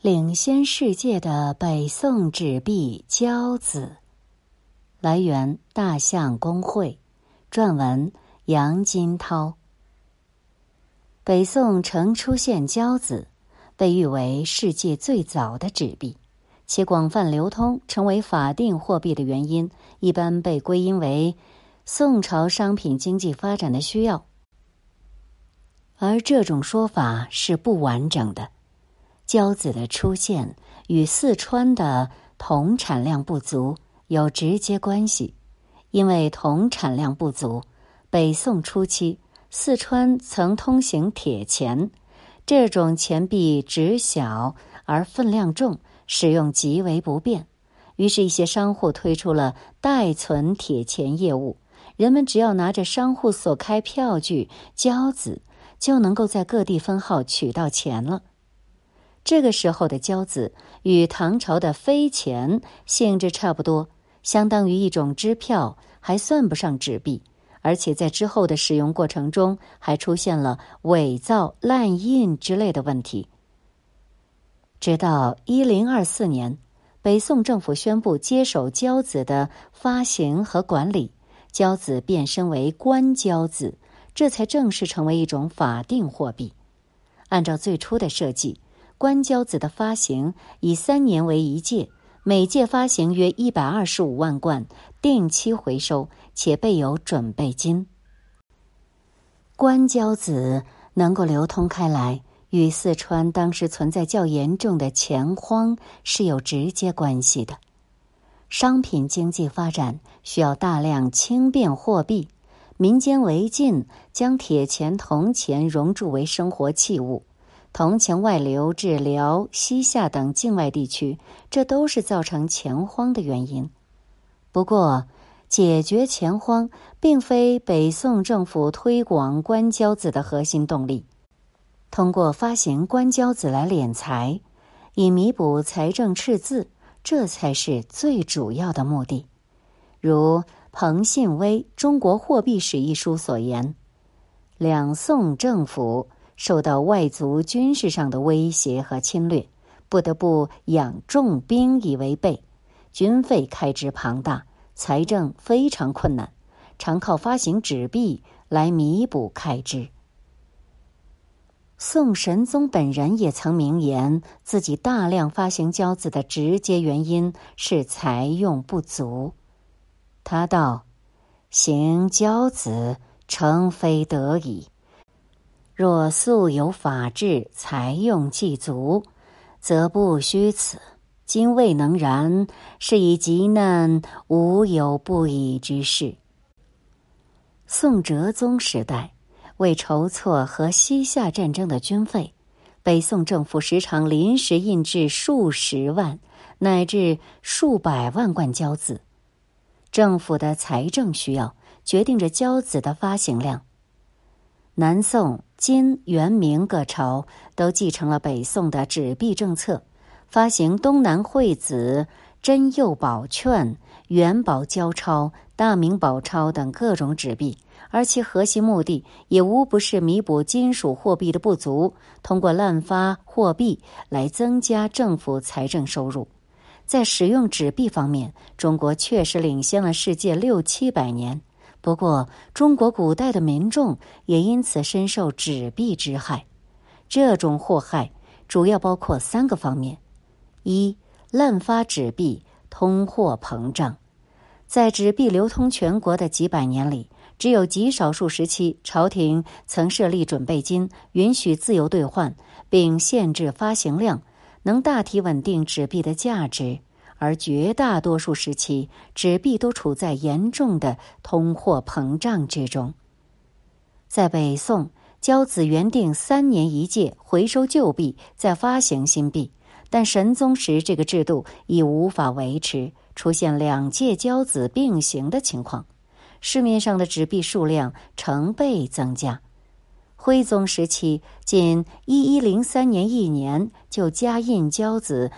领先世界的北宋纸币交子，来源大象公会，撰文杨金涛。北宋曾出现交子，被誉为世界最早的纸币，其广泛流通成为法定货币的原因，一般被归因为宋朝商品经济发展的需要，而这种说法是不完整的。交子的出现与四川的铜产量不足有直接关系，因为铜产量不足，北宋初期四川曾通行铁钱，这种钱币值小而分量重，使用极为不便。于是，一些商户推出了代存铁钱业务，人们只要拿着商户所开票据交子，就能够在各地分号取到钱了。这个时候的交子与唐朝的飞钱性质差不多，相当于一种支票，还算不上纸币。而且在之后的使用过程中，还出现了伪造、滥印之类的问题。直到一零二四年，北宋政府宣布接手交子的发行和管理，交子变身为官交子，这才正式成为一种法定货币。按照最初的设计。官交子的发行以三年为一届，每届发行约一百二十五万贯，定期回收，且备有准备金。官交子能够流通开来，与四川当时存在较严重的钱荒是有直接关系的。商品经济发展需要大量轻便货币，民间为禁将铁钱、铜钱熔铸为生活器物。铜钱外流至辽、西夏等境外地区，这都是造成钱荒的原因。不过，解决钱荒并非北宋政府推广官交子的核心动力。通过发行官交子来敛财，以弥补财政赤字，这才是最主要的目的。如彭信威《中国货币史》一书所言，两宋政府。受到外族军事上的威胁和侵略，不得不养重兵以为备，军费开支庞大，财政非常困难，常靠发行纸币来弥补开支。宋神宗本人也曾明言，自己大量发行交子的直接原因是财用不足。他道：“行交子，诚非得已。”若素有法治，财用既足，则不虚此。今未能然，是以急难无有不已之事。宋哲宗时代，为筹措和西夏战争的军费，北宋政府时常临时印制数十万乃至数百万贯交子。政府的财政需要决定着交子的发行量。南宋、金、元、明各朝都继承了北宋的纸币政策，发行东南会子、真佑宝券、元宝交钞、大明宝钞等各种纸币，而其核心目的也无不是弥补金属货币的不足，通过滥发货币来增加政府财政收入。在使用纸币方面，中国确实领先了世界六七百年。不过，中国古代的民众也因此深受纸币之害。这种祸害主要包括三个方面：一、滥发纸币，通货膨胀。在纸币流通全国的几百年里，只有极少数时期，朝廷曾设立准备金，允许自由兑换，并限制发行量，能大体稳定纸币的价值。而绝大多数时期，纸币都处在严重的通货膨胀之中。在北宋，交子原定三年一届，回收旧币，再发行新币。但神宗时，这个制度已无法维持，出现两届交子并行的情况，市面上的纸币数量成倍增加。徽宗时期，仅一一零三年一年就加印交子